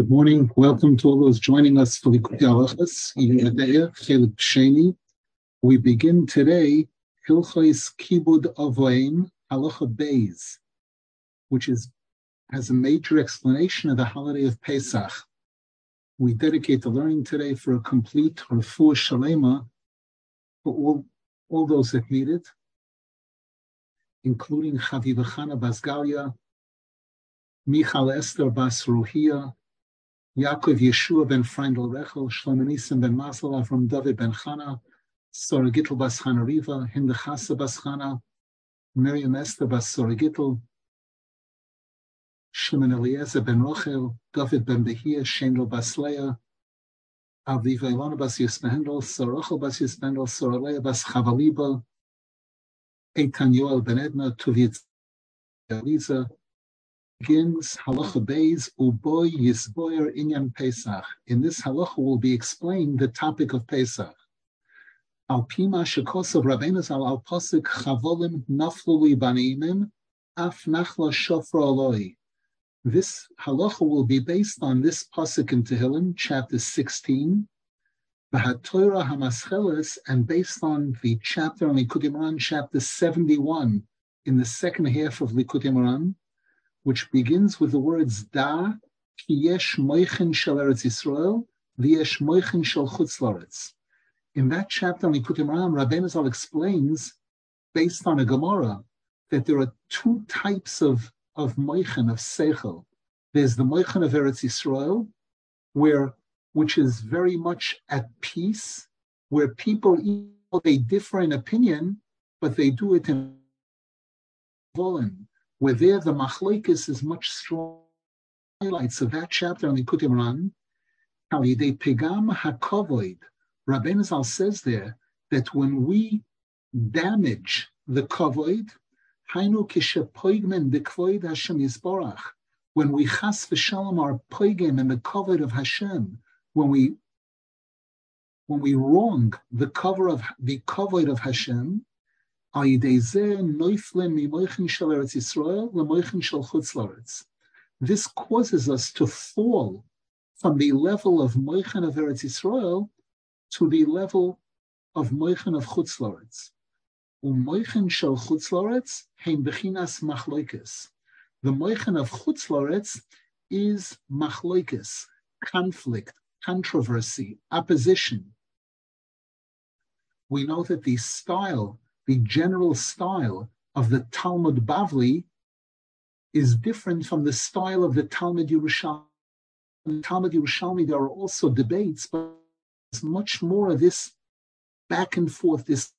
Good morning. Welcome to all those joining us for Chelik Sheni. We begin today Hilchos Kibud Avoim Halacha Beis, which is has a major explanation of the holiday of Pesach. We dedicate the learning today for a complete refuah shalema for all, all those that need it, including Chaviva Chana Basgalia, Michal Esther Bas Ruhia, Yaakov Yeshua ben Freindel Rechel, Shlomo Nissen ben Masala from David ben Chana, Sora Gittel bas Chana Riva, Hinda Chasa bas Chana, Miriam Esther bas Sora Gittel, Shimon Eliezer ben Rochel, David ben Behia, Shendel bas Leah, Aviva Ilona bas Yismendel, Sora Rochel bas Yismendel, Sora Leah bas Chavaliba, Eitan Yoel ben Edna, Tuvit Eliza, begins halacha beis uboy yisboyer inyan Pesach. In this halacha will be explained the topic of Pesach. Al pima shekosov rabbeinu al al posik chavolim nafluli banimim af nachla shofra aloi. This halacha will be based on this pasuk in Tehillim, chapter 16, Torah Hamascheles, and based on the chapter on Likutei Moharan, chapter 71, in the second half of Likutei Moharan, which begins with the words Da ki yesh moichin shel Eretz Yisrael v'yesh moichin shel chutz laretz. In that chapter on Likutei Moharan, Rabbeinu Zal explains, based on a Gemara, that there are two types of of moichin of seichel. There's the moichin of Eretz Yisrael, where which is very much at peace, where people they differ in opinion, but they do it in volume where there the machlekes is much stronger. Highlights of that chapter on the Kutim how they pegam hakovoid. Rabbeinu Zal says there that when we damage the kovoid, hainu kishepoigmen dekvoid Hashem yisborach, when we chas v'shalom are poigim in the kovoid of Hashem, when we when we wrong the cover of the kovoid of Hashem, this causes us to fall from the level of Moichin of Eretz Yisrael to the level of Moichin of Chutz Laretz. Umoichin shel Chutz Laretz heim bechinas machloikes. The Moichin of Chutz Laretz is machloikes, conflict, controversy, opposition. We know that the style the general style of the Talmud Bavli is different from the style of the Talmud Yerushalmi. In Talmud Yerushalmi, there are also debates, but there's much more of this back and forth. This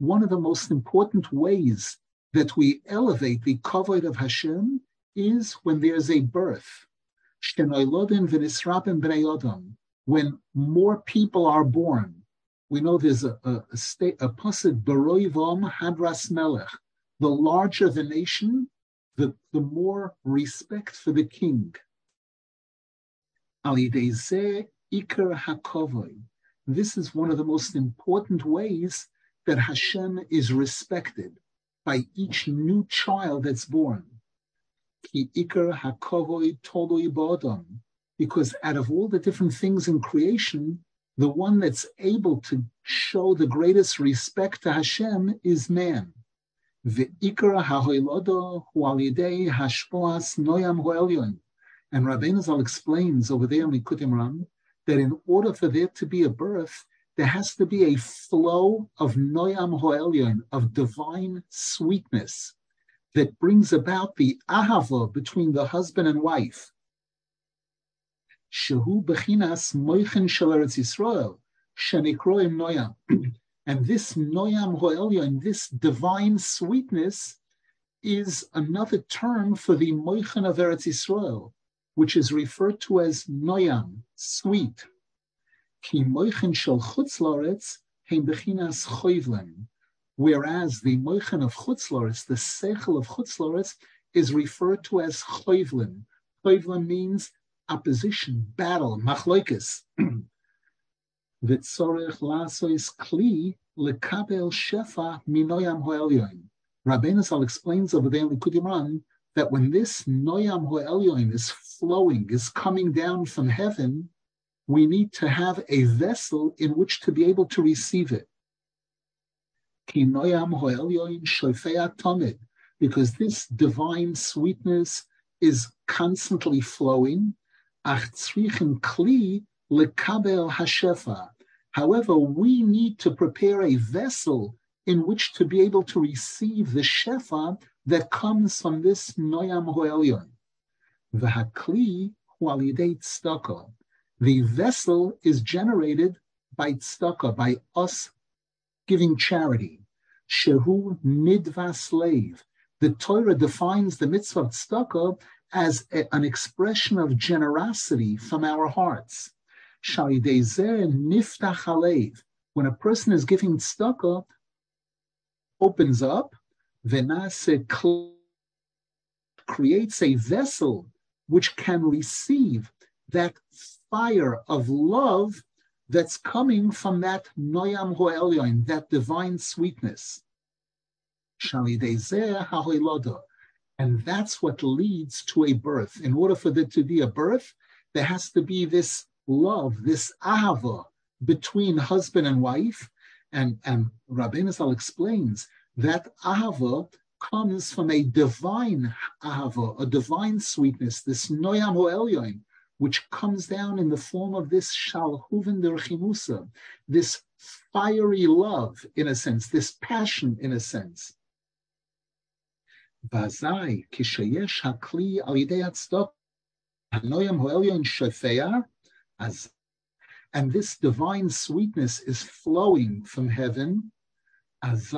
one of the most important ways that we elevate the kavod of Hashem is when there's a birth. When more people are born, we know there's a, a, a state, a pasuk, Baroivam Hadras Melech. The larger the nation, the, the more respect for the king. Alideze Iker Hakovoy. This is one of the most important ways that Hashem is respected by each new child that's born. Ki Iker Hakovoy Tolui Bodom. Because out of all the different things in creation, the one that's able to show the greatest respect to Hashem is man. And Rabbeinu Zal explains over there in Likutei Ram that in order for there to be a birth, there has to be a flow of noyam ho'elyon, of divine sweetness that brings about the ahava between the husband and wife. Shehu Bechinas Moichin Shel Eretz Yisrael, Shenikroim Noyam. And this Noyam Hoelya, this divine sweetness, is another term for the Moichin of Eretz Yisrael, which is referred to as Noyam, sweet. Ki Moichin Shel Chutz Loretz, Heim Bechinas Choivlen. Whereas the Moichin of Chutz the Seichel of Chutz is referred to as Choivlen. Choivlen means opposition, battle, machloikis. V'tzorech lasois kli lekabel shefa minoyam hoelyoin. Rabbeinu Zal explains over there in Moharan that when this Noyam Ho'elyon is flowing, is coming down from heaven, we need to have a vessel in which to be able to receive it. Because this divine sweetness is constantly flowing. However, we need to prepare a vessel in which to be able to receive the shefa that comes from this noyam ho'elyon. V'hakli hualidei. The vessel is generated by tzedakah, by us giving charity. Shehu midvah slave. The Torah defines the mitzvah of tzedakah as a, an expression of generosity from our hearts. When a person is giving tzedakah, opens up, venase creates a vessel which can receive that fire of love that's coming from that noyam ho'elyon, that divine sweetness. And that's what leads to a birth. In order for there to be a birth, there has to be this love, this ahava between husband and wife, and, and Rabbeinu Zal explains that ahava comes from a divine ahava, a divine sweetness, this noyam elyon, which comes down in the form of this shalhuven derchimusa, this fiery love, in a sense, this passion, in a sense. Bazai kishayesh hakli al as and this divine sweetness is flowing from heaven. Bechinas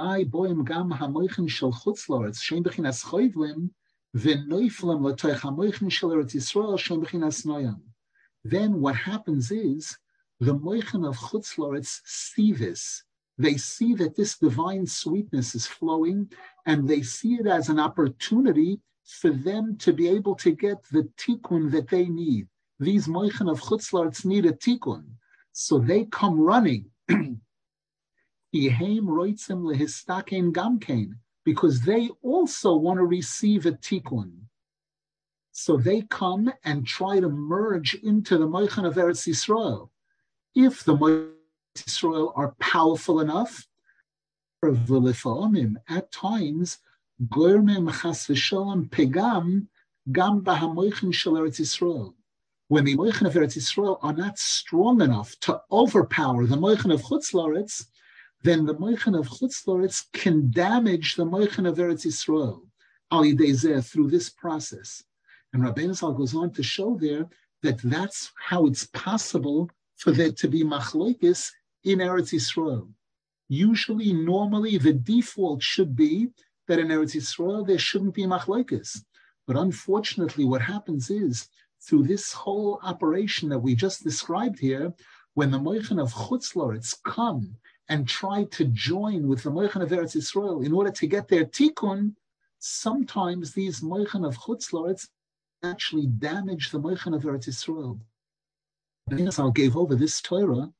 choivlim v'noiflim l'toich hamoichin shel bechinas noyam. Then what happens is the moichin of chutzloretz see this. They see that this divine sweetness is flowing, and they see it as an opportunity for them to be able to get the tikkun that they need these moichen of chutzlarts need a tikkun, so they come running. because they also want to receive a tikkun. So they come and try to merge into the moichen of Eretz Yisrael. If the moichen of Yisrael are powerful enough, at times, pegam gam Yisrael. When the Moichin of Eretz Yisrael are not strong enough to overpower the Moichin of Chutz Chutzlaritz, then the Moichin of Chutz Chutzlaritz can damage the Moichin of Eretz Yisrael. Al through this process. And Rabbeinu Zal goes on to show there that that's how it's possible for there to be machloikis in Eretz Yisrael. Usually, normally, the default should be that in Eretz Yisrael there shouldn't be machlokes. But unfortunately, what happens is through this whole operation that we just described here, when the Moichan of Chutzlaritz come and try to join with the Moichan of Eretz Yisrael in order to get their tikkun, sometimes these Moichan of Chutzlaritz actually damage the Moichan of Eretz Yisrael. I gave over this Torah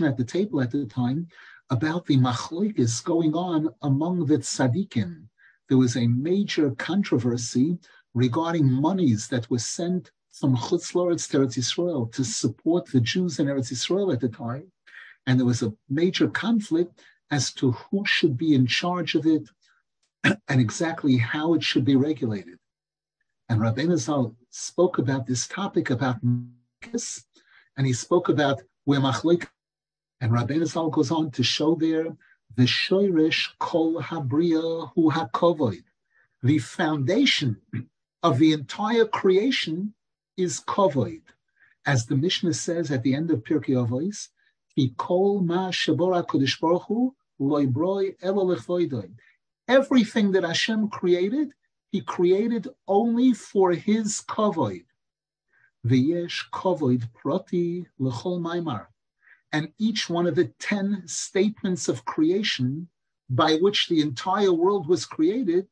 at the table at the time about the machloikis going on among the tzaddikim. There was a major controversy regarding monies that were sent from Chutz Loretz to Eretz Yisrael to support the Jews in Eretz Yisrael at the time. And there was a major conflict as to who should be in charge of it and exactly how it should be regulated. And Rabbeinu Zal spoke about this topic about Machlis, and he spoke about where Machlik, and Rabbeinu Zal goes on to show there the Shoirish Kol Habriya Hu HaKovoid, the foundation of the entire creation is kovoid. As the Mishnah says at the end of Pirkei Avos, kol ma shabora kodesh baruch Everything that Hashem created, He created only for His kovoid. V'yesh kovoid prati l'chol maimar. And each one of the ten statements of creation by which the entire world was created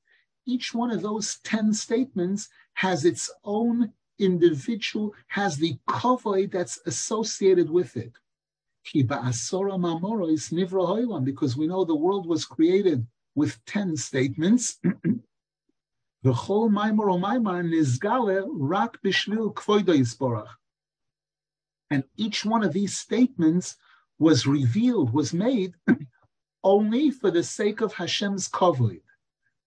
each one of those 10 statements has its own individual, has the kavod that's associated with it. Because we know the world was created with 10 statements. V'chol maimor o maimar nizgale rak bishvil kvoido yisborach. And each one of these statements was revealed, was made only for the sake of Hashem's kavod.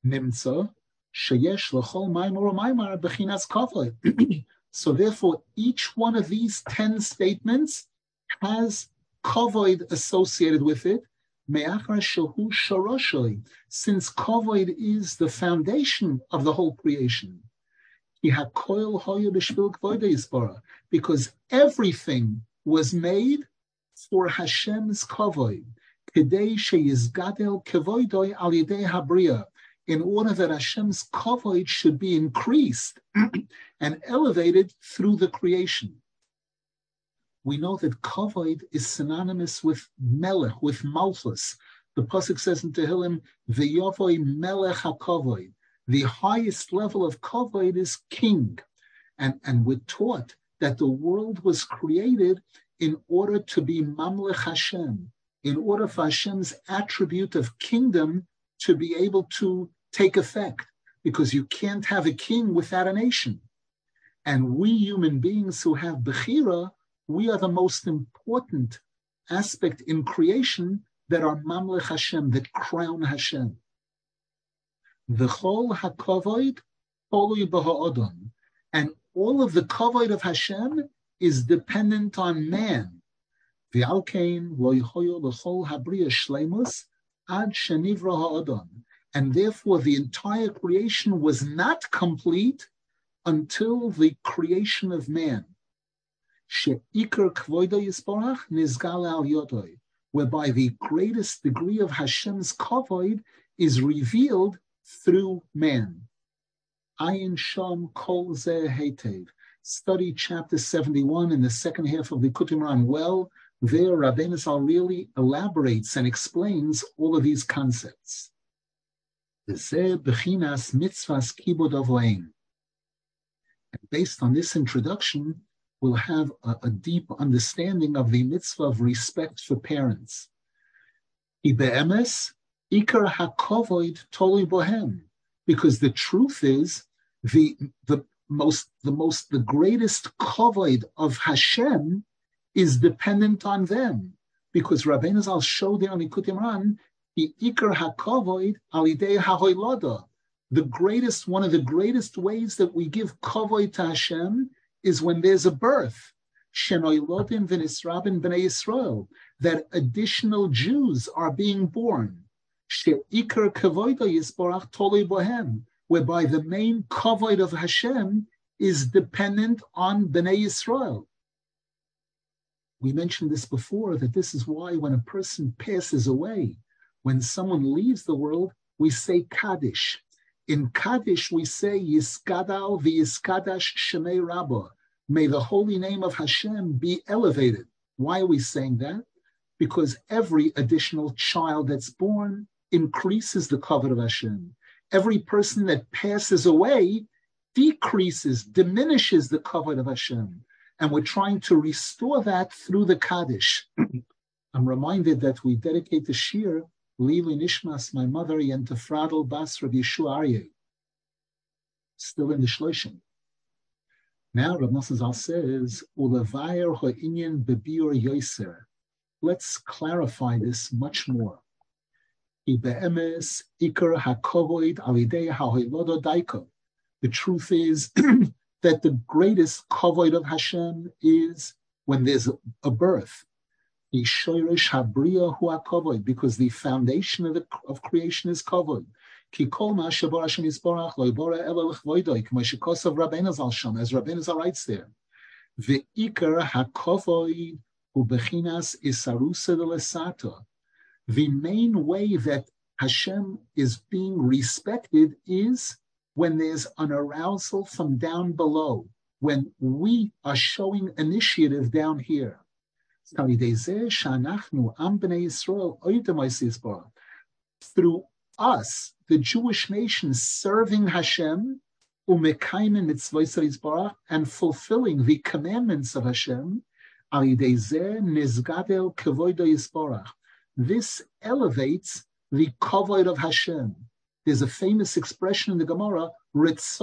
Nimtza sheyesh l'chol maimor maimar bechinas kavod. So therefore, each one of these 10 statements has kavod associated with it, since kavod is the foundation of the whole creation. Because everything was made for Hashem's kavod in order that Hashem's kavod should be increased and elevated through the creation. We know that kavod is synonymous with melech, with malchus. The pasuk says in Tehillim, "V'yavoy melech hakavod." The highest level of kavod is king, and and we're taught that the world was created in order to be mamlech Hashem, in order for Hashem's attribute of kingdom to be able to take effect because you can't have a king without a nation. And we human beings who have Bechira, we are the most important aspect in creation that are Mamlech Hashem, that crown Hashem. The V'chol ha'kavoid polui b'ha'odom. All of the kavod of Hashem is dependent on man. And therefore the entire creation was not complete until the creation of man. Whereby the greatest degree of Hashem's kavod is revealed through man. Ayin Sham Kol Hetev. Study chapter 71 in the second half of the Kutimran well. There, Rabbeinu Zal really elaborates and explains all of these concepts. And based on this introduction, we'll have a, a, deep understanding of the mitzvah of respect for parents. Because the truth is, the the most the most the greatest kavod of Hashem is dependent on them. Because Rabbeinu Zal showed there on Ikutim Ran the ikar hakavoid alidei hahoilada. The greatest, one of the greatest ways that we give kavoid to Hashem is when there's a birth. Shenoilodim v'nisrabin b'nei Yisrael. That additional Jews are being born. She'ikar kavoida yisborach tolei bohem. Whereby the main kavoid of Hashem is dependent on b'nei Yisrael. We mentioned this before that this is why when a person passes away, when someone leaves the world, we say Kaddish. In Kaddish, we say Yiskadal v'Yiskadash Shemei Rabbah. May the holy name of Hashem be elevated. Why are we saying that? Because every additional child that's born increases the kavod of Hashem. Every person that passes away decreases, diminishes the kavod of Hashem. And we're trying to restore that through the Kaddish. I'm reminded that we dedicate the Shir Lili Nishmas, my mother, Yentefradel Bas Rav Yeshua Aryeh. Still in the Shloshim. Now Rav Nosson says, Ulevayr ha'inyan bebiur yoiser. Let's clarify this much more. Ibe'emes ikar ha'kovoid alidei ha'hoilodo daiko. The truth is that the greatest kovoid of Hashem is when there's a birth because the foundation of, the, of creation is covered. As Rabbeinu writes there, the ikar hakovoid ubechinas isarusa lesato. The main way that Hashem is being respected is when there's an arousal from down below, when we are showing initiative down here. Through us, the Jewish nation serving Hashem, and fulfilling the commandments of Hashem, this elevates the kavod of Hashem. There's a famous expression in the Gemara, zehu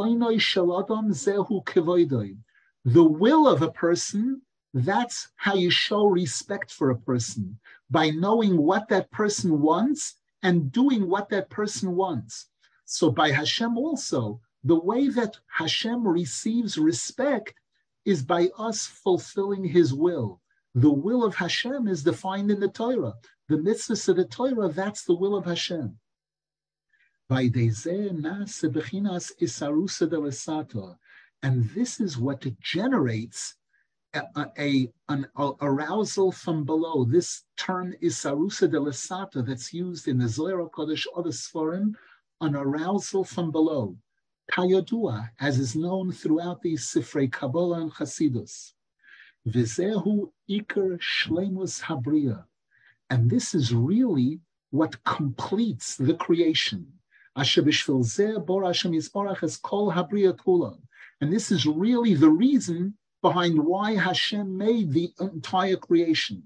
The will of a person, that's how you show respect for a person, by knowing what that person wants and doing what that person wants. So by Hashem also, the way that Hashem receives respect is by us fulfilling his will. The will of Hashem is defined in the Torah. The mitzvahs of the Torah, that's the will of Hashem. By And this is what generates a, a, an arousal from below. This term isarusa de lesata that's used in the Zohar Kodesh or Sforim, an arousal from below. Kayodua, as is known throughout the Sifrei Kabbalah and Chasidus. Vizehu Iker Shlemus Habriya. And this is really what completes the creation. And this is really the reason behind why Hashem made the entire creation.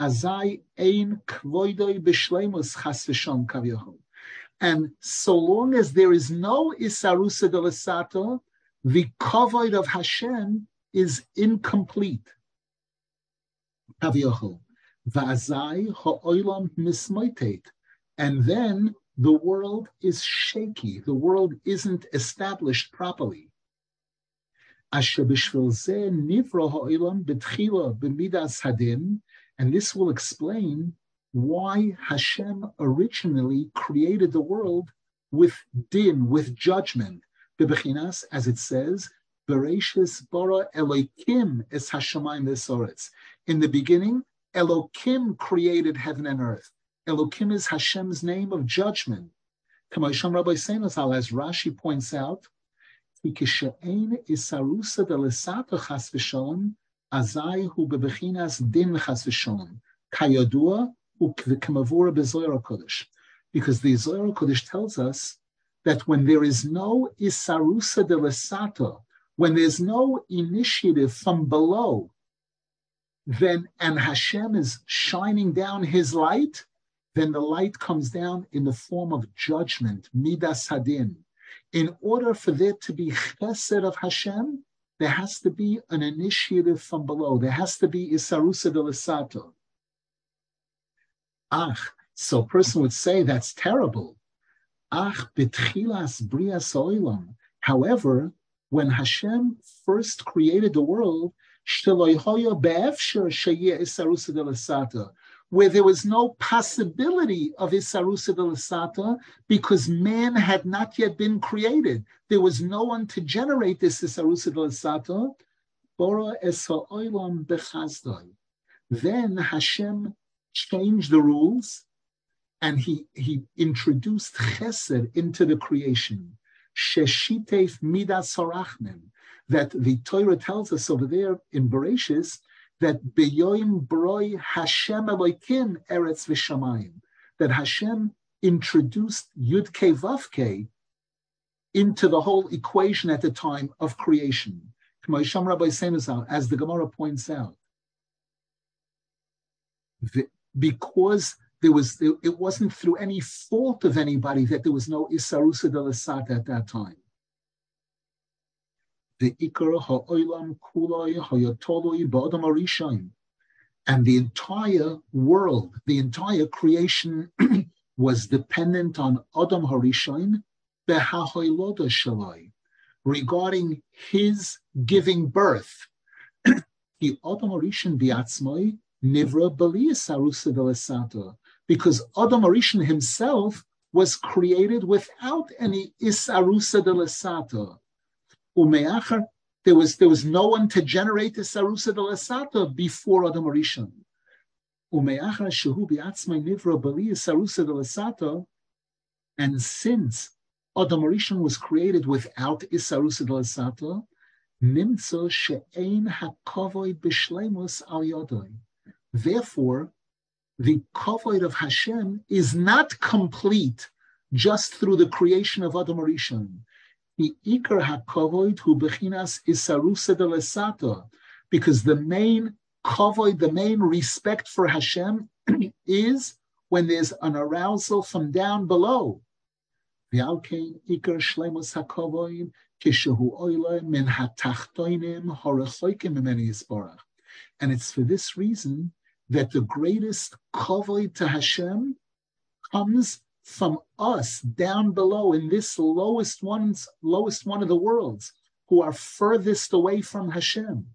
Azai ein kvoidoi b'shleimus chas v'shalom kavyoho. And so long as there is no isarusa de lesato, the kavod of Hashem is incomplete. Ha'olam. And then the world is shaky. The world isn't established properly. And this will explain why Hashem originally created the world with din, with judgment. As it says, bara Elokim es the sores in the beginning, Elokim created heaven and earth. Elokim is Hashem's name of judgment. Kamasham Rabbi Seinasal, as Rashi points out, isarusa de lesata chas v'shalom, azai hu bebechinas din chas v'shalom, kayadua Because the Zohar Kodesh tells us that when there is no isarusa de lesata, when there's no initiative from below, then and Hashem is shining down His light, then the light comes down in the form of judgment, midas hadin. In order for there to be chesed of Hashem, there has to be an initiative from below. There has to be isarusa de lesato. Ach, so a person would say that's terrible. Ach betchilas brias oilam. However, when Hashem first created the world, where there was no possibility of Isarusa Lasata because man had not yet been created. There was no one to generate this Isarusa Lasata. Then Hashem changed the rules and he, he introduced chesed into the creation. Sheshitef midas that the Torah tells us over there in Bereshis that beyoim broi Hashem Elokim Eretz v'shamayim, that Hashem introduced Yud Ke Vav Ke into the whole equation at the time of creation. As the Gemara points out, because there was it wasn't through any fault of anybody that there was no Isarusa de Lasat at that time the Ikar Ha'olam Kulai Hayatoloi Ba'adam Arishaim. And the entire world, the entire creation was dependent on Adam Harishaim Behahoiloda Shalai, regarding his giving birth. The Adam Harishaim Biatzmoi Nivra Belias Arusa Velasata, because Adam Harishaim himself was created without any Isarusa de Lesata. Umeachar, there was there was no one to generate the sarusa de lasata before Adam Rishon. Umeachar shehu biatzmai nivra sarusa de lasata, and since Adam Rishon was created without isarusa de lasata, nimtzo she'ein hakovoid b'shleimus al yodoi. Therefore, the kovoid of Hashem is not complete just through the creation of Adam Rishon the ikar hakovoid hu bechinas isarusa de lesato, because the main kovoid, the main respect for Hashem is when there's an arousal from down below. And it's for this reason that the greatest kavod to Hashem comes from us down below in this lowest one's lowest one of the worlds, who are furthest away from Hashem.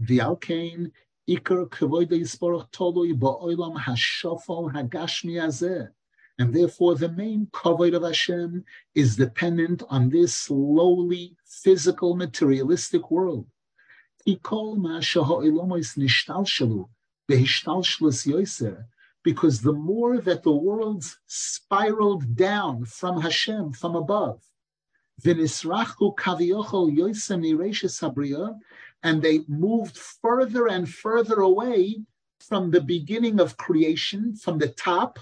V'alkein ikar kavod yisborach tolui ba'olam hashofal hagashmi azeh. And therefore, the main kavod of Hashem is dependent on this lowly, physical, materialistic world. Because the more that the worlds spiraled down from Hashem, from above, and they moved further and further away from the beginning of creation, from the top,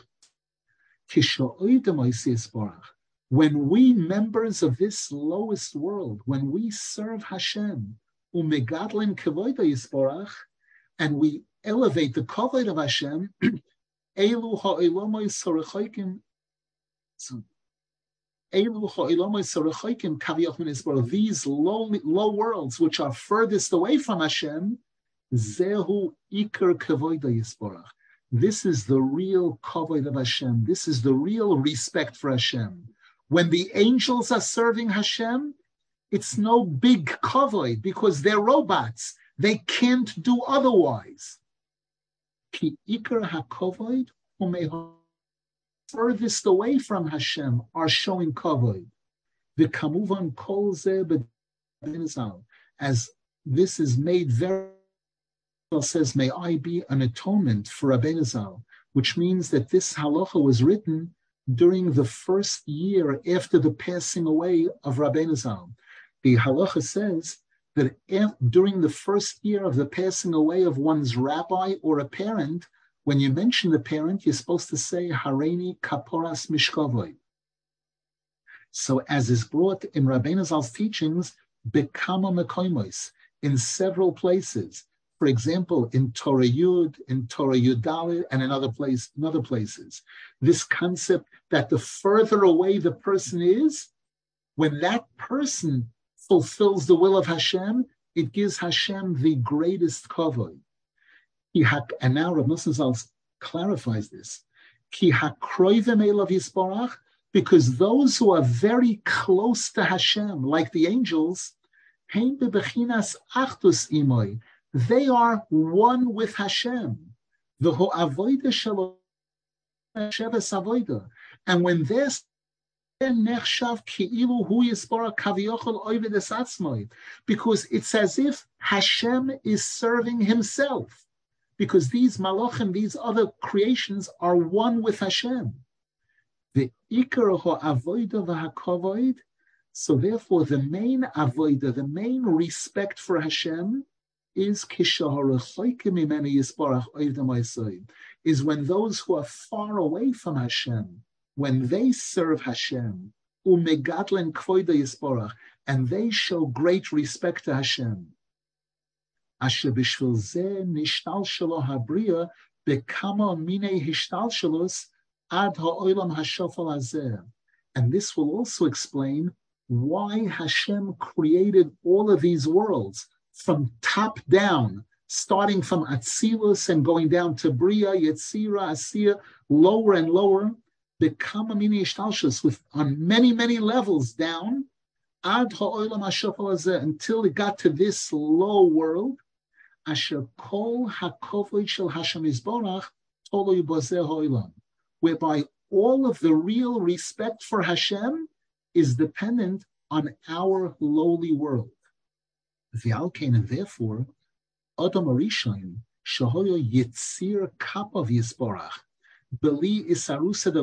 when we members of this lowest world, when we serve Hashem, and we elevate the kavod of Hashem, elu ha'elomoy sorechoikim, these low, low worlds which are furthest away from Hashem, zehu ikar kavoida yisborach. This is the real kavod of Hashem. This is the real respect for Hashem. When the angels are serving Hashem, it's no big kavod because they're robots. They can't do otherwise. Ki ikar hakavod furthest away from Hashem are showing kavod. The kamuvan kol as this is made very says, May I be an atonement for Rabbeinu Zal, which means that this halacha was written during the first year after the passing away of Rabbeinu Zal. The halacha says that if, during the first year of the passing away of one's rabbi or a parent, when you mention the parent, you're supposed to say Hareni Kaporas Mishkavoy. So, as is brought in Rabbeinu Zal's teachings, Bekama Mekoimos, in several places, for example, in Torah Yud, in Torah Yudali, and in other place, in other places. This concept that the further away the person is, when that person fulfills the will of Hashem, it gives Hashem the greatest kavod. And now Rav Nosson clarifies this. Ki because those who are very close to Hashem, like the angels, they are one with Hashem. The ho'avoida shelo and when this because it's as if Hashem is serving himself because these malachim, these other creations are one with Hashem. The ikar. So therefore, the main avoida, the main respect for Hashem, is is when those who are far away from Hashem, when they serve Hashem, umegatlen kvoida yisporach, and they show great respect to Hashem. Asher b'shvil zeh nishtal shelo habriya bekama mine hishtal shelos ad ha'olam hashofal hazeh. And this will also explain why Hashem created all of these worlds from top down, starting from Atzilus and going down to Bria, Yetzira, Asiya, lower and lower, become a mini with on many, many levels down, ad until it got to this low world, Hashem whereby all of the real respect for Hashem is dependent on our lowly world. V'alkein, and therefore, Adam Arishon, Shahoyo Yitzir Kapav Yisborach, Beli Isarusa de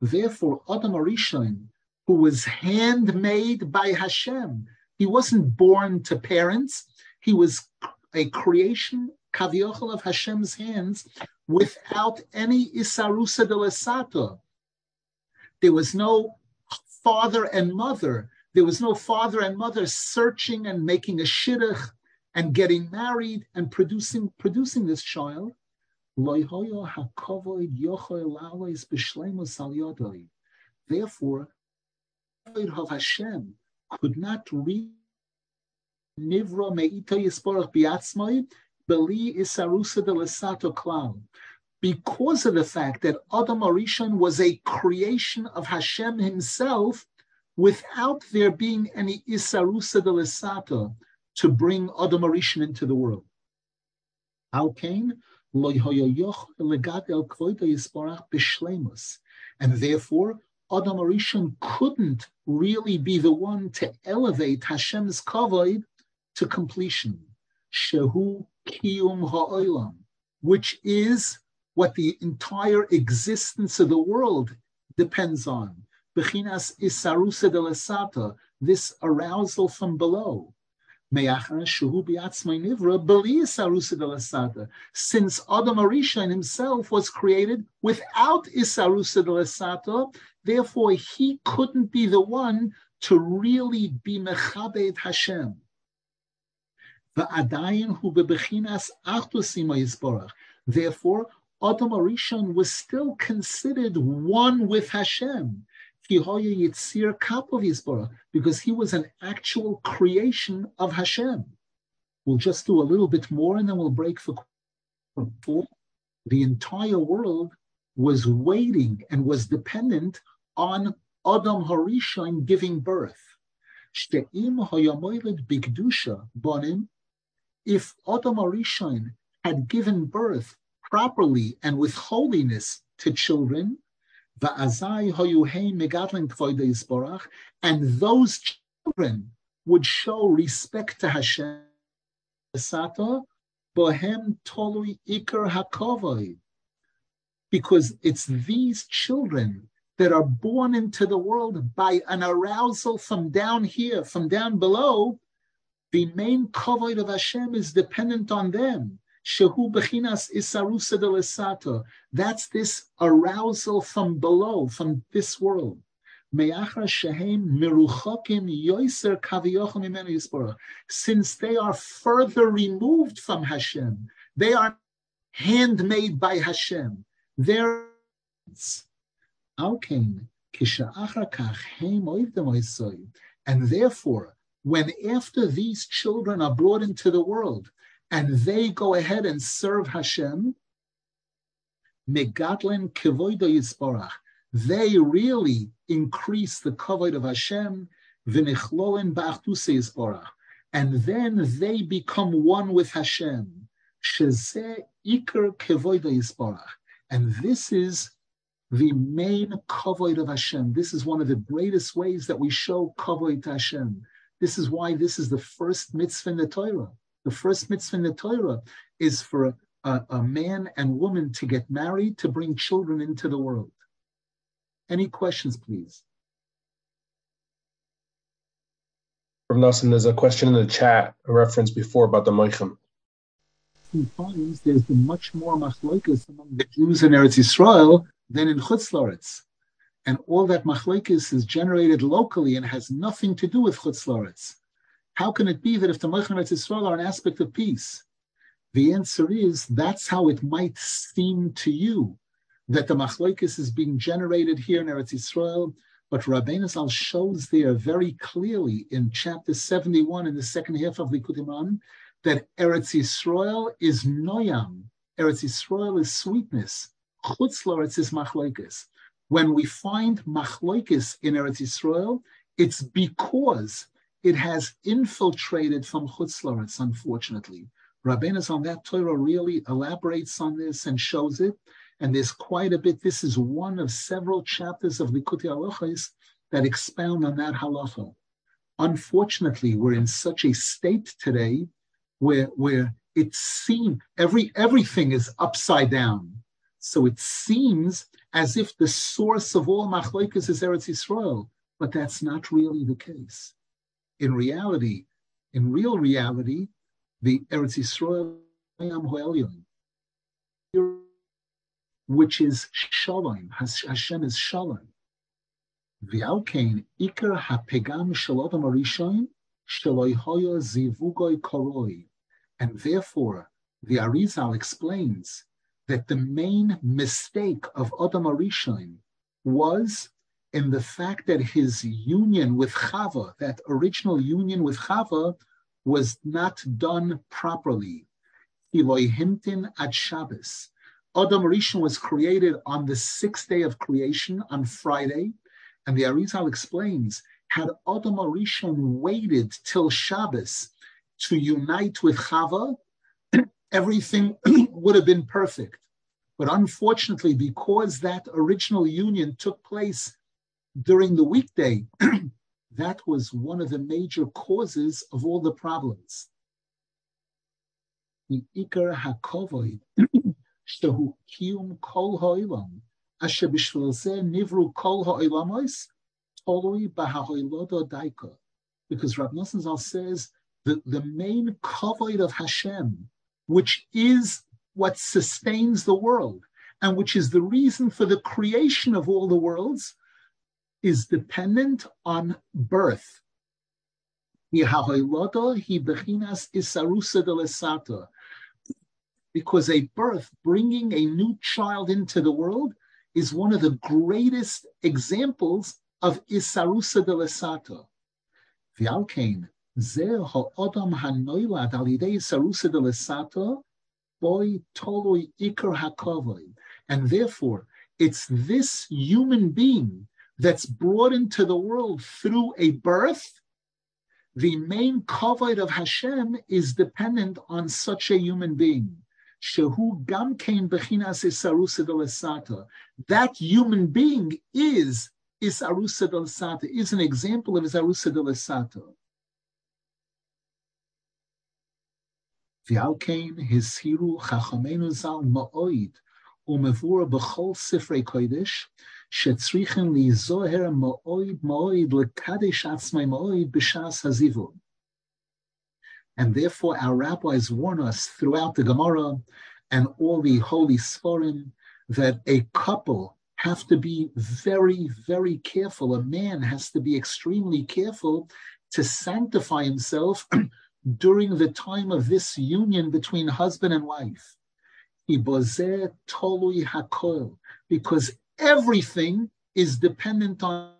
therefore Adam Arishon, who was handmade by Hashem, he wasn't born to parents, he was a creation, Kaviochel of Hashem's hands, without any Isarusa de Lesato. There was no father and mother there was no father and mother searching and making a shidduch and getting married and producing producing this child. Therefore, of Hashem could not read Nivra Meita Yisporach Biatzmai Beli Isarusa de Lesato Clown. Because of the fact that Adam Arishon was a creation of Hashem himself, without there being any Isarusa de Lesato to bring Adam Arishon into the world. How came? And therefore, Adam Arishon couldn't really be the one to elevate Hashem's kavod to completion. Shehu kiyum ha'olam, which is what the entire existence of the world depends on. Bechinas isarusa delasata, this arousal from below. Since Adam Arishan himself was created without Isarusa de Lesata, therefore he couldn't be the one to really be Mechabed Hashem. Therefore, Adam Arishan was still considered one with Hashem because he was an actual creation of Hashem. We'll just do a little bit more and then we'll break for four. The entire world was waiting and was dependent on Adam Harishon giving birth. If Adam Harishon had given birth properly and with holiness to children, and those children would show respect to Hashem. Because it's these children that are born into the world by an arousal from down here, from down below. The main kavod of Hashem is dependent on them. Bechinas. That's this arousal from below, from this world. Since they are further removed from Hashem, they are handmade by Hashem. They're and therefore, when after these children are brought into the world, and they go ahead and serve Hashem, Megatlin Kivoida Yisporach. They really increase the kavod of Hashem, V'nichlolin Ba'achtuse Yisporach. And then they become one with Hashem. Shezeh Iker Kivoida Yisporach. And this is the main kavod of Hashem. This is one of the greatest ways that we show kavod to Hashem. This is why this is the first mitzvah in the Torah. The first mitzvah in the Torah is for a, a man and woman to get married to bring children into the world. Any questions, please? From Nelson, there's a question in the chat, a reference before about the Moichin. He finds there's been much more machlokas among the Jews in Eretz Yisrael than in Chutz Laretz. And all that machlekes is generated locally and has nothing to do with Chutz Laretz. How can it be that if the Melech and Israel are an aspect of peace? The answer is that's how it might seem to you that the machlokes is being generated here in Eretz Yisrael, but Rabbeinu Zal shows there very clearly in chapter 71 in the second half of Likutei Moharan that Eretz Yisrael is noyam, Eretz Yisrael is sweetness, Chutz is machlokes. When we find machlokes in Eretz Yisrael, it's because it has infiltrated from Chutzlaritz, unfortunately. Rabbeinu on that Torah really elaborates on this and shows it. And there's quite a bit. This is one of several chapters of Likutei Halachos that expound on that halacha. Unfortunately, we're in such a state today where, where it seems every everything is upside down. So it seems as if the source of all machlokes is Eretz Yisrael, but that's not really the case in reality, in real reality, the Eretz Yisrael which is Shalom, Hashem is Shalom. V'alkein ikar hapegam shalodam arishoin shaloihoya zivugoy koroi. And therefore, the Arizal explains that the main mistake of Adam Arishon was in the fact that his union with Chava, that original union with Chava, was not done properly. Elohimtin at Shabbos. Adam Rishon was created on the sixth day of creation, on Friday, and the Arizal explains, had Adam Rishon waited till Shabbos to unite with Chava, everything would have been perfect. But unfortunately, because that original union took place during the weekday, that was one of the major causes of all the problems. Ikar Kol Asher Kol. Because Rav Nosson says the, the main Kovoid of Hashem, which is what sustains the world, and which is the reason for the creation of all the worlds, is dependent on birth. Because a birth, bringing a new child into the world, is one of the greatest examples of Isarusa de Lesata, boy. And therefore, it's this human being that's brought into the world through a birth, the main kavod of Hashem is dependent on such a human being. Shehu gam kein bechinas isarusa. That human being is isarusa delasata, is an example of isarusa delasata. V'alkein hisiru chachamenu zal ma'oid umevura b'chol sifrei kodesh שצריכים להיזוהר מאוד מאוד לקדש עצמי מאוד בש"ס הזיווג. And therefore our rabbis warn us throughout the Gemara and all the holy Sforim that a couple have to be very, very careful. A man has to be extremely careful to sanctify himself during the time of this union between husband and wife. Because everything is dependent on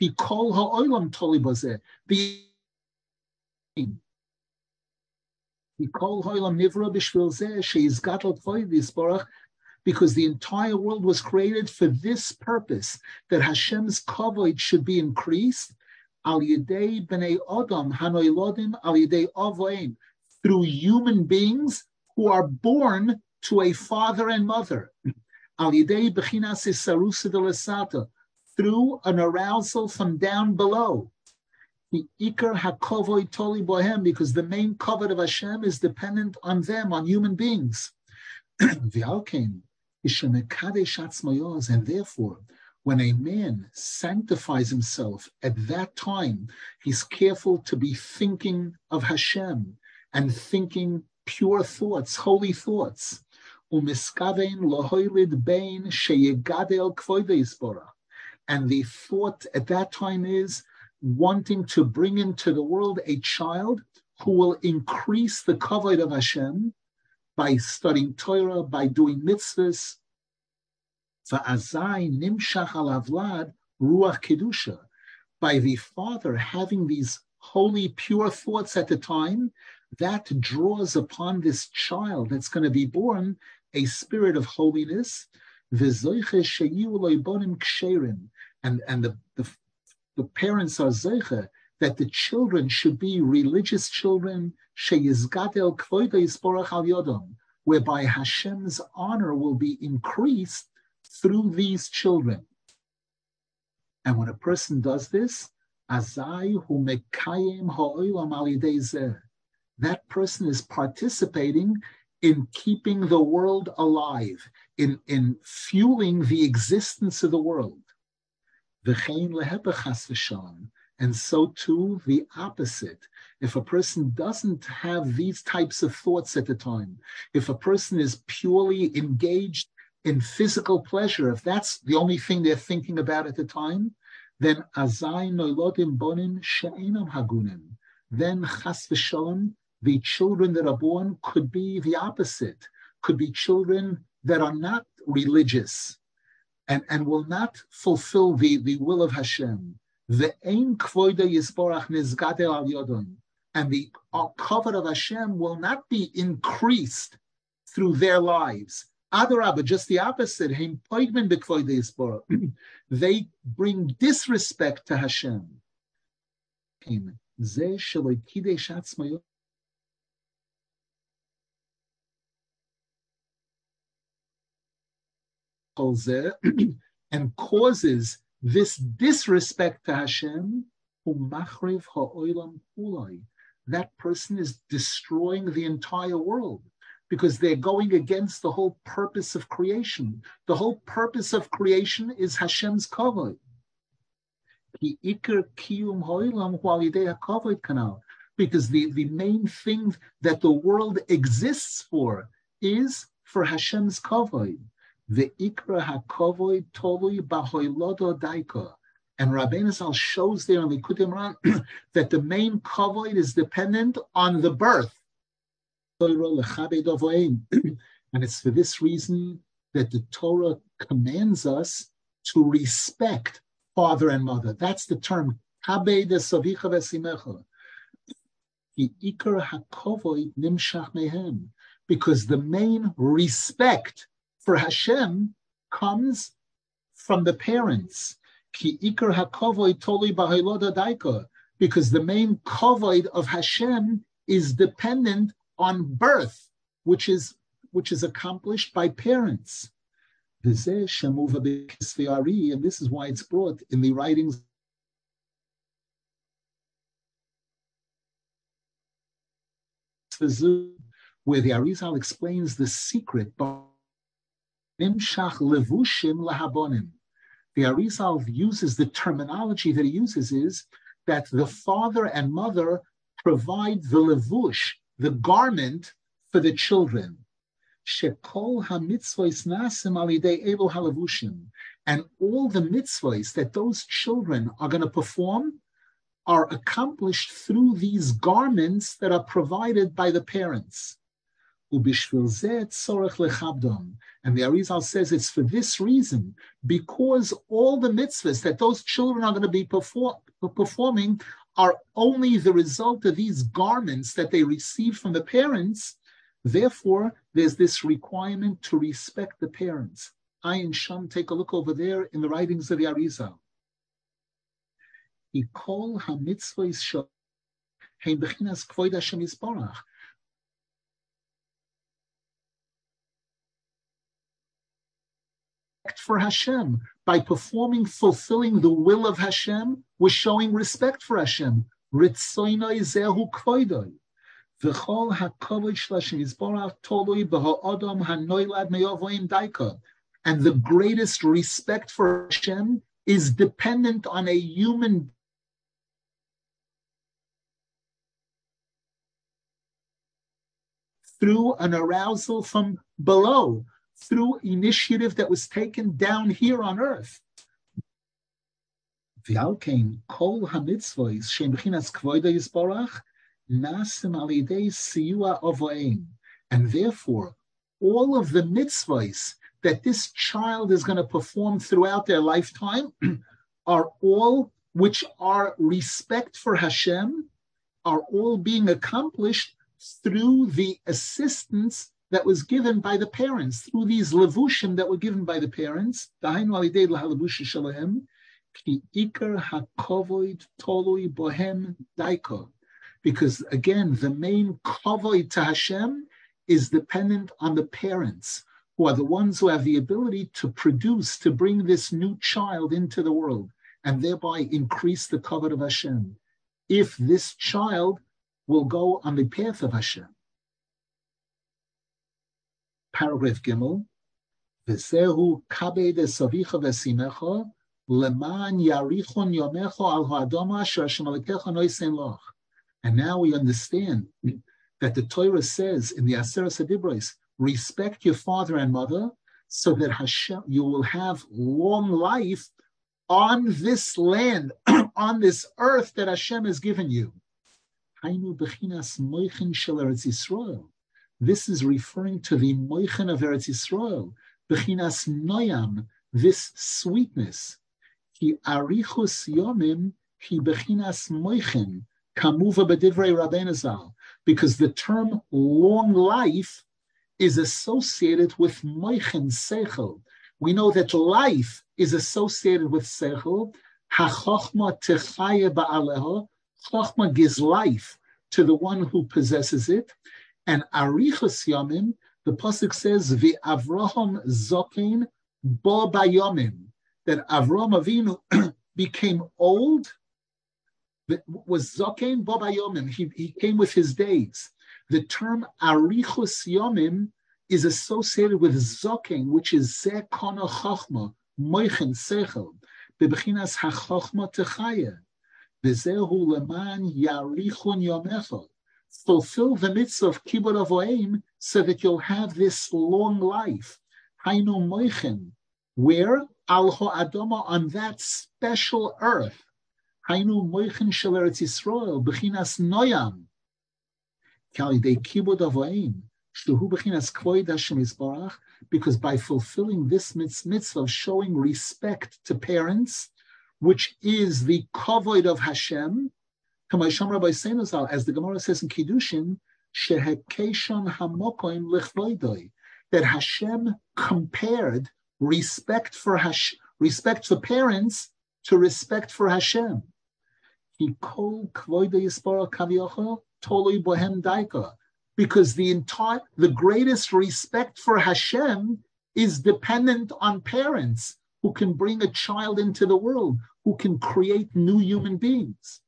the kol ha'olam toli bazeh. The kol ha'olam nivra b'shvil zeh she's gadol baruch because the entire world was created for this purpose, that Hashem's kavod should be increased, al b'nei adam hanoilodim al yedei avoim, through human beings who are born to a father and mother through an arousal from down below. The ikar hakovoi toli bohem, because the main kovoid of Hashem is dependent on them, on human beings. and therefore, when a man sanctifies himself at that time, he's careful to be thinking of Hashem and thinking pure thoughts, holy thoughts umiskavein lohoilid bein sheyegadel kvoide And the thought at that time is wanting to bring into the world a child who will increase the kavod of Hashem by studying Torah, by doing mitzvahs. Va'azai nimshach alavlad ruach kedusha. By the father having these holy, pure thoughts at the time, that draws upon this child that's going to be born a spirit of holiness, and, and the, the, the parents are zeiche, that the children should be religious children, whereby Hashem's honor will be increased through these children. And when a person does this, that person is participating in keeping the world alive, in, in fueling the existence of the world. And so too the opposite. If a person doesn't have these types of thoughts at the time, if a person is purely engaged in physical pleasure, if that's the only thing they're thinking about at the time, then azai noilodim bonim she'enam hagunim. Then chas v'shalom, the children that are born could be the opposite, could be children that are not religious and, and will not fulfill the, the will of Hashem. The ein kvoida yisborach nizgade al yodon. And the kovoid of Hashem will not be increased through their lives. Adarabah, just the opposite. They bring disrespect to Hashem. and causes this disrespect to Hashem, that person is destroying the entire world because they're going against the whole purpose of creation. The whole purpose of creation is Hashem's kavod. Because the, the main thing that the world exists for is for Hashem's kavod. The ikra hakovoid tolui bahoilodo daika. And Rabbeinu Zal shows there in Likutei Moharan that the main kavod is dependent on the birth. and it's for this reason that the Torah commands us to respect father and mother. That's the term. Hakovoi because the main respect for Hashem comes from the parents. Ki ikar hakovoi toli daika, because the main kovoid of Hashem is dependent on birth, which is which is accomplished by parents. And this is why it's brought in the writings where the Arizal explains the secret Nimshach levushim lahabonim. The Arizal uses the terminology that he uses is that the father and mother provide the levush, the garment for the children. Shekol hamitzvos nasim alidei elo halavushim. And all the mitzvahs that those children are going to perform are accomplished through these garments that are provided by the parents. And the Arizal says it's for this reason, because all the mitzvahs that those children are going to be perform, performing are only the result of these garments that they receive from the parents. Therefore, there's this requirement to respect the parents. Ayin Sham, take a look over there in the writings of the Arizal. He called ha-mitzvahs hein bechinas kvoid Hashem yisbarach. for Hashem. By performing, fulfilling the will of Hashem, we're showing respect for Hashem. And the greatest respect for Hashem is dependent on a human through an arousal from below through initiative that was taken down here on earth. And therefore, all of the mitzvahs that this child is going to perform throughout their lifetime are all which are respect for Hashem, are all being accomplished through the assistance that was given by the parents through these levushim that were given by the parents. Because again, the main kovoid to Hashem is dependent on the parents, who are the ones who have the ability to produce, to bring this new child into the world, and thereby increase the kovoid of Hashem. If this child will go on the path of Hashem paragraph Gimel, V'sehu kabed esavicha v'simecha, leman yarichon yomecha al ha'adama asher Hashem alekecha noisen loch. And now we understand that the Torah says in the Aseret Adibros, respect your father and mother so that Hashem, you will have long life on this land, on this earth that Hashem has given you. Hainu bechinas moichin shel Eretz Yisrael this is referring to the Moichen of Eretz Yisrael, Bechinas Noyam, this sweetness. Ki arichus yomim, ki Bechinas Moichen, kamuva bedivrei Rabbeinu because the term long life is associated with Moichen Sechel. We know that life is associated with Sechel. HaChochma techaya ba'aleho. Chochma gives life to the one who possesses it. And Arichas Yomim, the Pasuk says, Avraham Zokin Bo Bayomim, that Avraham Avinu became old, was Zokin Bo Bayomim, he, he came with his days. The term Arichus Yomim is associated with Zokin, which is Zekona Chochma, Moichen Sechel, Bebechinas HaChochma Techaya. V'zehu leman yarichun yomecha. Fulfill the mitzvah of kibbut avoim so that you'll have this long life. Hainu moichen. Where? Al adoma on that special earth. Hainu moichen shel Eretz Yisrael, bechinas noyam. Kalidei kibbut avoim. Shluhu bechinas kvoid Hashem Yisbarach, because by fulfilling this mitzvah of showing respect to parents, which is the kavod of Hashem, as the Gemara says in Kiddushin, that Hashem compared respect for Hash, respect for parents to respect for Hashem. He called because the entire the greatest respect for Hashem is dependent on parents who can bring a child into the world, who can create new human beings.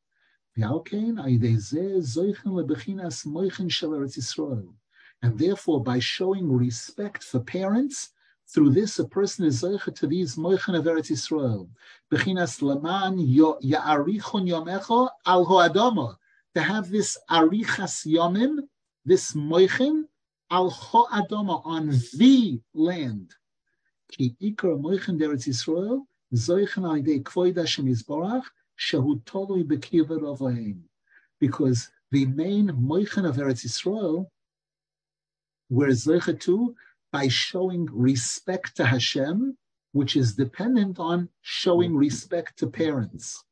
And therefore, by showing respect for parents, through this, a person is zeicha to these moichen of Eretz Yisrael. Bechinas laman yomecho al. To have this arichas yomim, this moichen, al ho'adama, on the land. Ki ikar moichen Eretz Yisrael, zeichen al yidei kvoid Hashem Yisborach, Because the main moichen of Eretz Yisrael, where zeicha to, by showing respect to Hashem, which is dependent on showing respect to parents.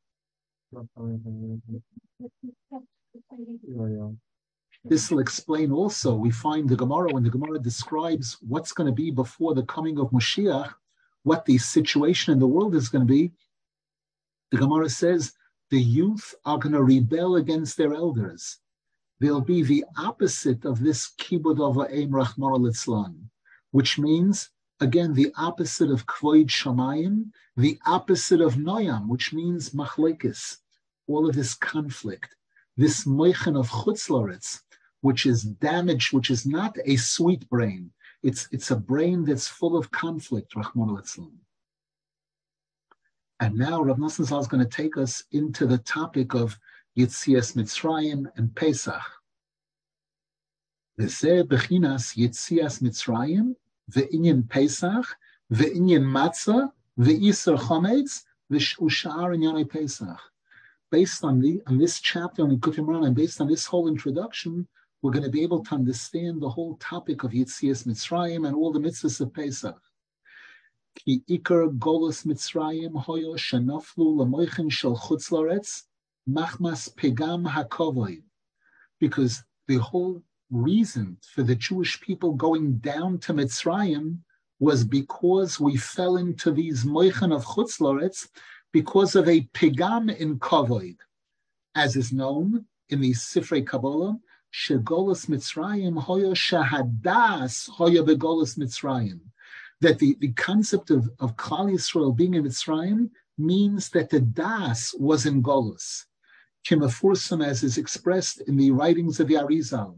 This will explain also, we find the Gemara, when the Gemara describes what's going to be before the coming of Mashiach, what the situation in the world is going to be, the Gemara says the youth are going to rebel against their elders. They'll be the opposite of this kibbud of Aim Rachmar which means, again, the opposite of Kvoid Shamayim, the opposite of Noyam, which means Machlekes, all of this conflict, this Moichen of Chutzlaritz, which is damaged, which is not a sweet brain. It's, it's a brain that's full of conflict, Rahman al and now Rav Nosson Zal is going to take us into the topic of Yitzias Mitzrayim and Pesach. V'zeh bechinas Yitzias Mitzrayim ve'inyan Pesach ve'inyan Matzah ve'isar Chometz ve'ushar inyanei Pesach. Based on, the, on this chapter on the Imran and based on this whole introduction, we're going to be able to understand the whole topic of Yitzias Mitzrayim and all the mitzvahs of Pesach. Ki ikar golus Mitzrayim hoyo shenoflu lemoichin shel chutz machmas pegam hakovoid. Because the whole reason for the Jewish people going down to Mitzrayim was because we fell into these moichen of chutzlaretz because of a pigam in kavod, as is known in the Sifrei Kabbalah, shegolas Mitzrayim hoya shahadas hoya begolas Mitzrayim. That the, the concept of, of Klal Yisrael being in Mitzrayim means that the das was in Golus. Kimafursam, as is expressed in the writings of the Arizal,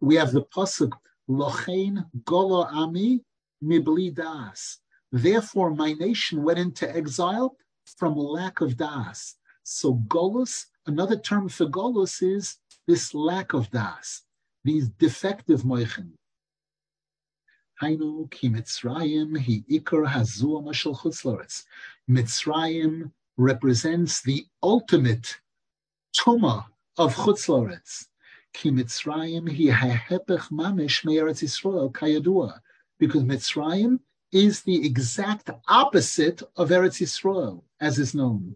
we have the pasuk Lochein Golo Ami Mibli Das. Therefore, my nation went into exile from lack of das. So golus, another term for golus is this lack of das, these defective moichin. Hainu ki Mitzrayim hi ikar hazua mashal chutzlaretz. Mitzrayim represents the ultimate tuma of chutzlaretz. Ki Mitzrayim hi hahepech mamish me'eretz Yisrael kayadua. Because Mitzrayim is the exact opposite of Eretz Yisrael, as is known.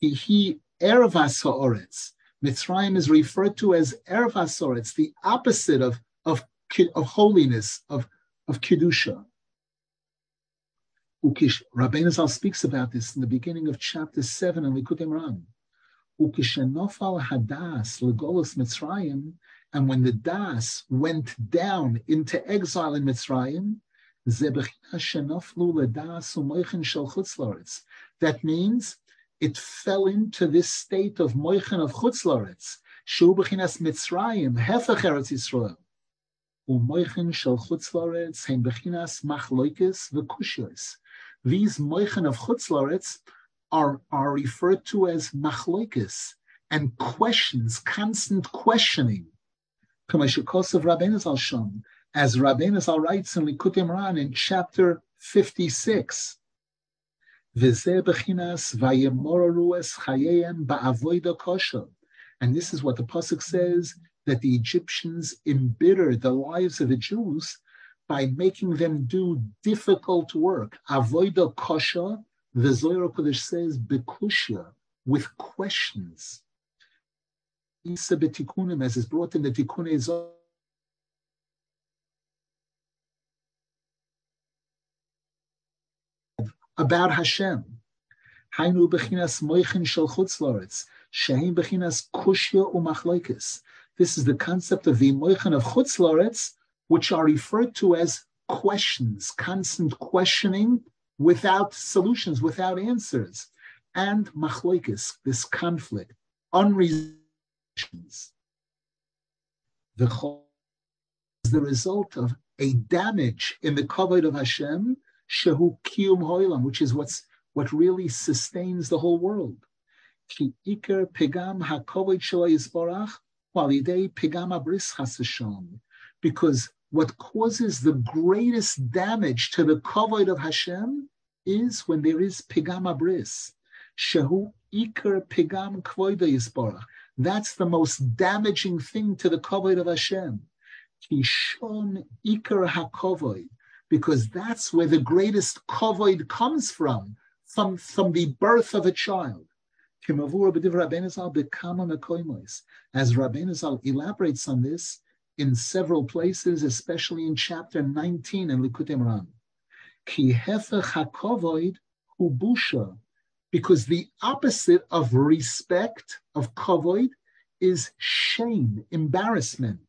He ervas ha'oretz. Mitzrayim is referred to as ervas ha'oretz, the opposite of, of, of holiness, of, of kedusha. Ukish, Rabbeinu Zal speaks about this in the beginning of chapter 7 in Likutei Moharan. Ukishenofal hadas legolos Mitzrayim, and when the das went down into exile in Mitzrayim, that means it fell into this state of moichen of chutzlaretz, shu bechinas Mitzrayim, hefech Eretz Yisrael. Shel chutzlaretz bechinas machloikes v'kushos. These moichen of chutzlaretz are, are referred to as machloikes and questions, constant questioning. As Rabbeinu Zal writes in Likutei Moharan in chapter 56. And this is what the pasuk says that the Egyptians embitter the lives of the Jews by making them do difficult work. Avoida kosha, the Zohar Kodesh says bekushya, with questions. Isa betikunim, as is brought in the Tikkun about Hashem. Hainu bechinas moichin shel chutzlaretz, shehem bechinas kushya umachloikis. This is the concept of the moichin of chutzlaretz, which are referred to as questions, constant questioning without solutions, without answers, and machloikis, this conflict, unresolved. The is the result of a damage in the kavod of Hashem shehu kiyum hoilam, which is what's what really sustains the whole world. Ki iker pegam hakovod yisborach Because what causes the greatest damage to the kavod of Hashem is when there is pegam abris. Shehu kvoida yisborach. That's the most damaging thing to the kavod of Hashem. Kishon hakovod because that's where the greatest kovoid comes from, from, from the birth of a child. As Rabbeinu Zal elaborates on this in several places, especially in chapter 19 in hefech hubusha, because the opposite of respect, of kovoid, is shame, embarrassment.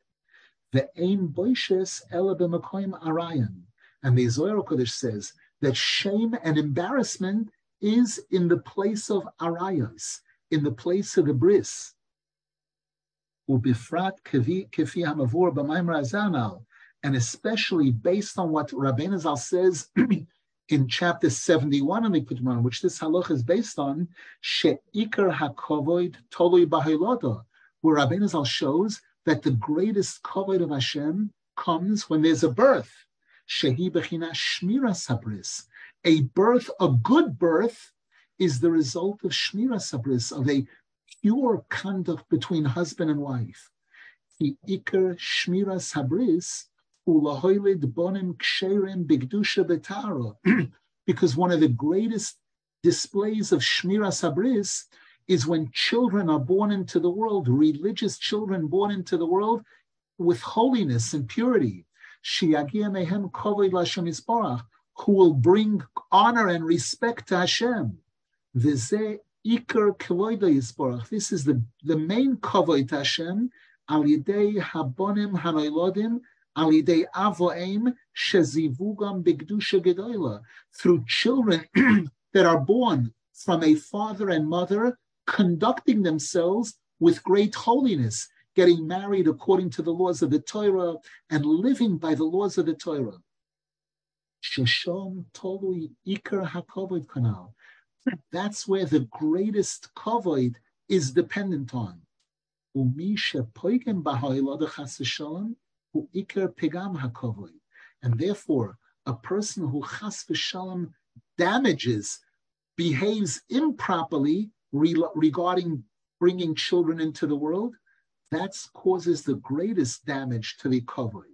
The ain boishes ela arayan. And the Zohar Kodesh says that shame and embarrassment is in the place of arayos, in the place of the bris. Ubifrat kefi hamavur b'maim and especially based on what Rabbeinu Zal says in chapter 71 of the Moharan, which this halach is based on, she'ikar hakovoid tolui b'hailodo, where Rabbeinu Zal shows that the greatest kavod of Hashem comes when there's a birth. Shehi Bechina Shmira Sabris. A birth, a good birth, is the result of Shmira Sabris, of a pure conduct between husband and wife. The Iker Shmira Sabris, Ulahoilid Bonim Ksherim Bigdusha Betaro. Because one of the greatest displays of Shmira Sabris is when children are born into the world, religious children born into the world with holiness and purity mehem lashem who will bring honor and respect to Hashem. This is the, the main kavod Hashem, al habonim hanoilodim, al avoim shezivugam bigdusha gedoyla. Through children that are born from a father and mother conducting themselves with great holiness getting married according to the laws of the Torah and living by the laws of the Torah. Sheshom tolui ikar hakovod kanal. That's where the greatest kavod is dependent on. Umi. And therefore, a person who chas v'shalom damages, behaves improperly regarding bringing children into the world, that causes the greatest damage to the covered.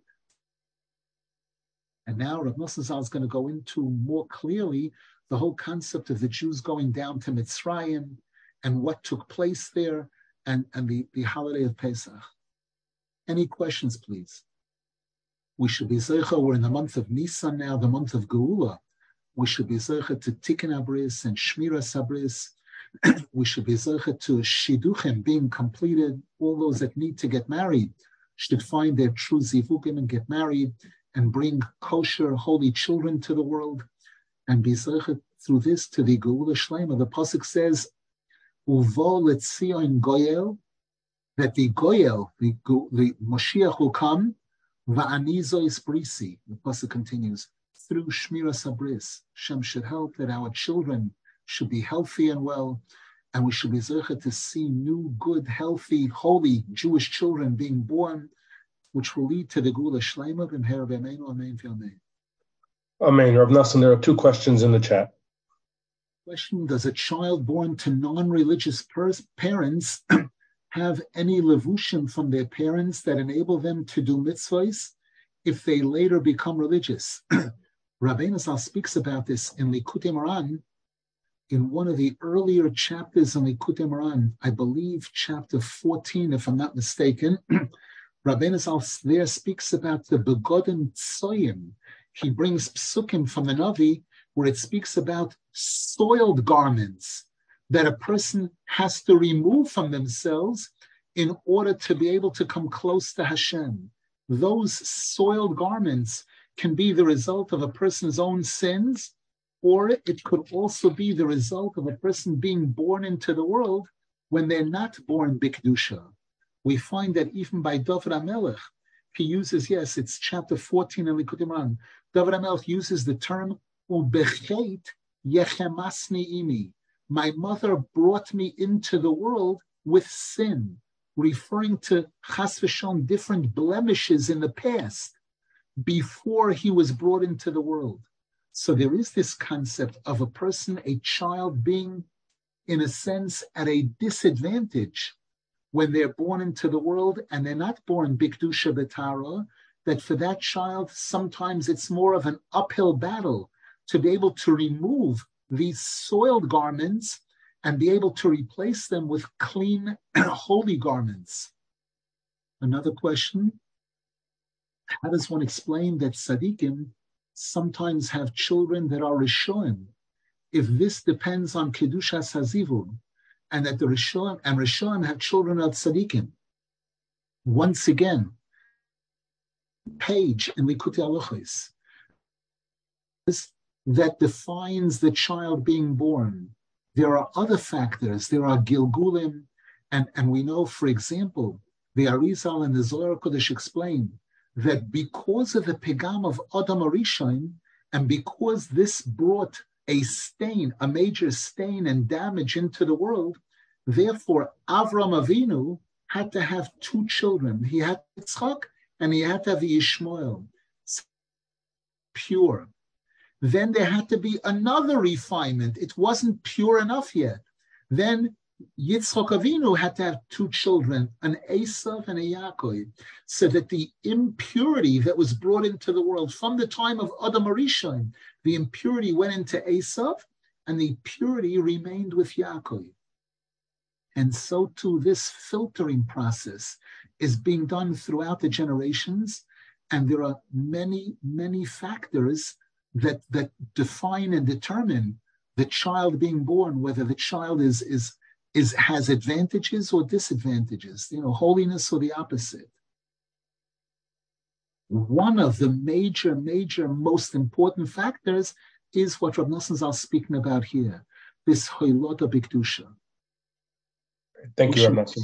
And now Rav Nosson is going to go into more clearly the whole concept of the Jews going down to Mitzrayim and what took place there and, and the, the holiday of Pesach. Any questions, please? We should be Zeicha, we're in the month of Nisan now, the month of Geula. We should be Zeicha to Tikkun Abris and Shmira Sabris. we should be Zeicha to Shiduchim being completed. All those that need to get married should find their true Zivukim and get married and bring kosher, holy children to the world and be Zeicha through this to the Geula Shlema. The Pasuk says, Uvo letzion goyel, that the goyel, the, the Moshiach will come, va'anizo is brisi. The pasuk continues, through Shmira Sabris, Shem should help that our children should be healthy and well, and we should be zeichet to see new, good, healthy, holy Jewish children being born, which will lead to the Geula Shleima b'mher b'meinu amen v'amen. Amen. Rav Nasan, there are two questions in the chat. Question Does a child born to non religious parents have any levushim from their parents that enable them to do mitzvahs if they later become religious? Rabbeinu Zal speaks about this in Likutei Moharan, in one of the earlier chapters in Likutei Moharan, I believe chapter 14, if I'm not mistaken. Rabbeinu Zal there speaks about the begodim tsoyim. He brings psukim from the Navi where it speaks about soiled garments that a person has to remove from themselves in order to be able to come close to Hashem. Those soiled garments can be the result of a person's own sins, or it could also be the result of a person being born into the world when they're not born Bikdusha. We find that even by David HaMelech, he uses, yes, it's chapter 14 in Likutei Moharan. David HaMelech uses the term Ubechet yechemasni imi. My mother brought me into the world with sin, referring to chas v'shon, different blemishes in the past before he was brought into the world. So there is this concept of a person, a child being, in a sense, at a disadvantage when they're born into the world and they're not born bikdusha betara, that for that child, sometimes it's more of an uphill battle to be able to remove these soiled garments and be able to replace them with clean, holy garments. Another question How does one explain that tzaddikim sometimes have children that are reshoim? If this depends on Kedushas Hazivud, and that the reshoim and reshoim have children of tzaddikim. Once again, page in Likutei Halachos that defines the child being born. There are other factors. There are gilgulim, and, and we know, for example, the Arizal and the Zohar Kodesh explain that because of the pegam of Adam Arishain, and because this brought a stain, a major stain and damage into the world, therefore Avram Avinu had to have two children. He had Yitzchak and he had to have Ishmael, pure. Then there had to be another refinement. It wasn't pure enough yet. Then Yitzchok Avinu had to have two children, an Esav and a Yaakov, so that the impurity that was brought into the world from the time of Adam Arishon, the impurity went into Esav, and the purity remained with Yaakov. And so too, this filtering process is being done throughout the generations, and there are many, many factors that that define and determine the child being born, whether the child is is is has advantages or disadvantages, you know, holiness or the opposite. One of the major, major, most important factors is what Rav Nosson is speaking about here, this hoilota bikdusha. Thank you, Rav Nosson.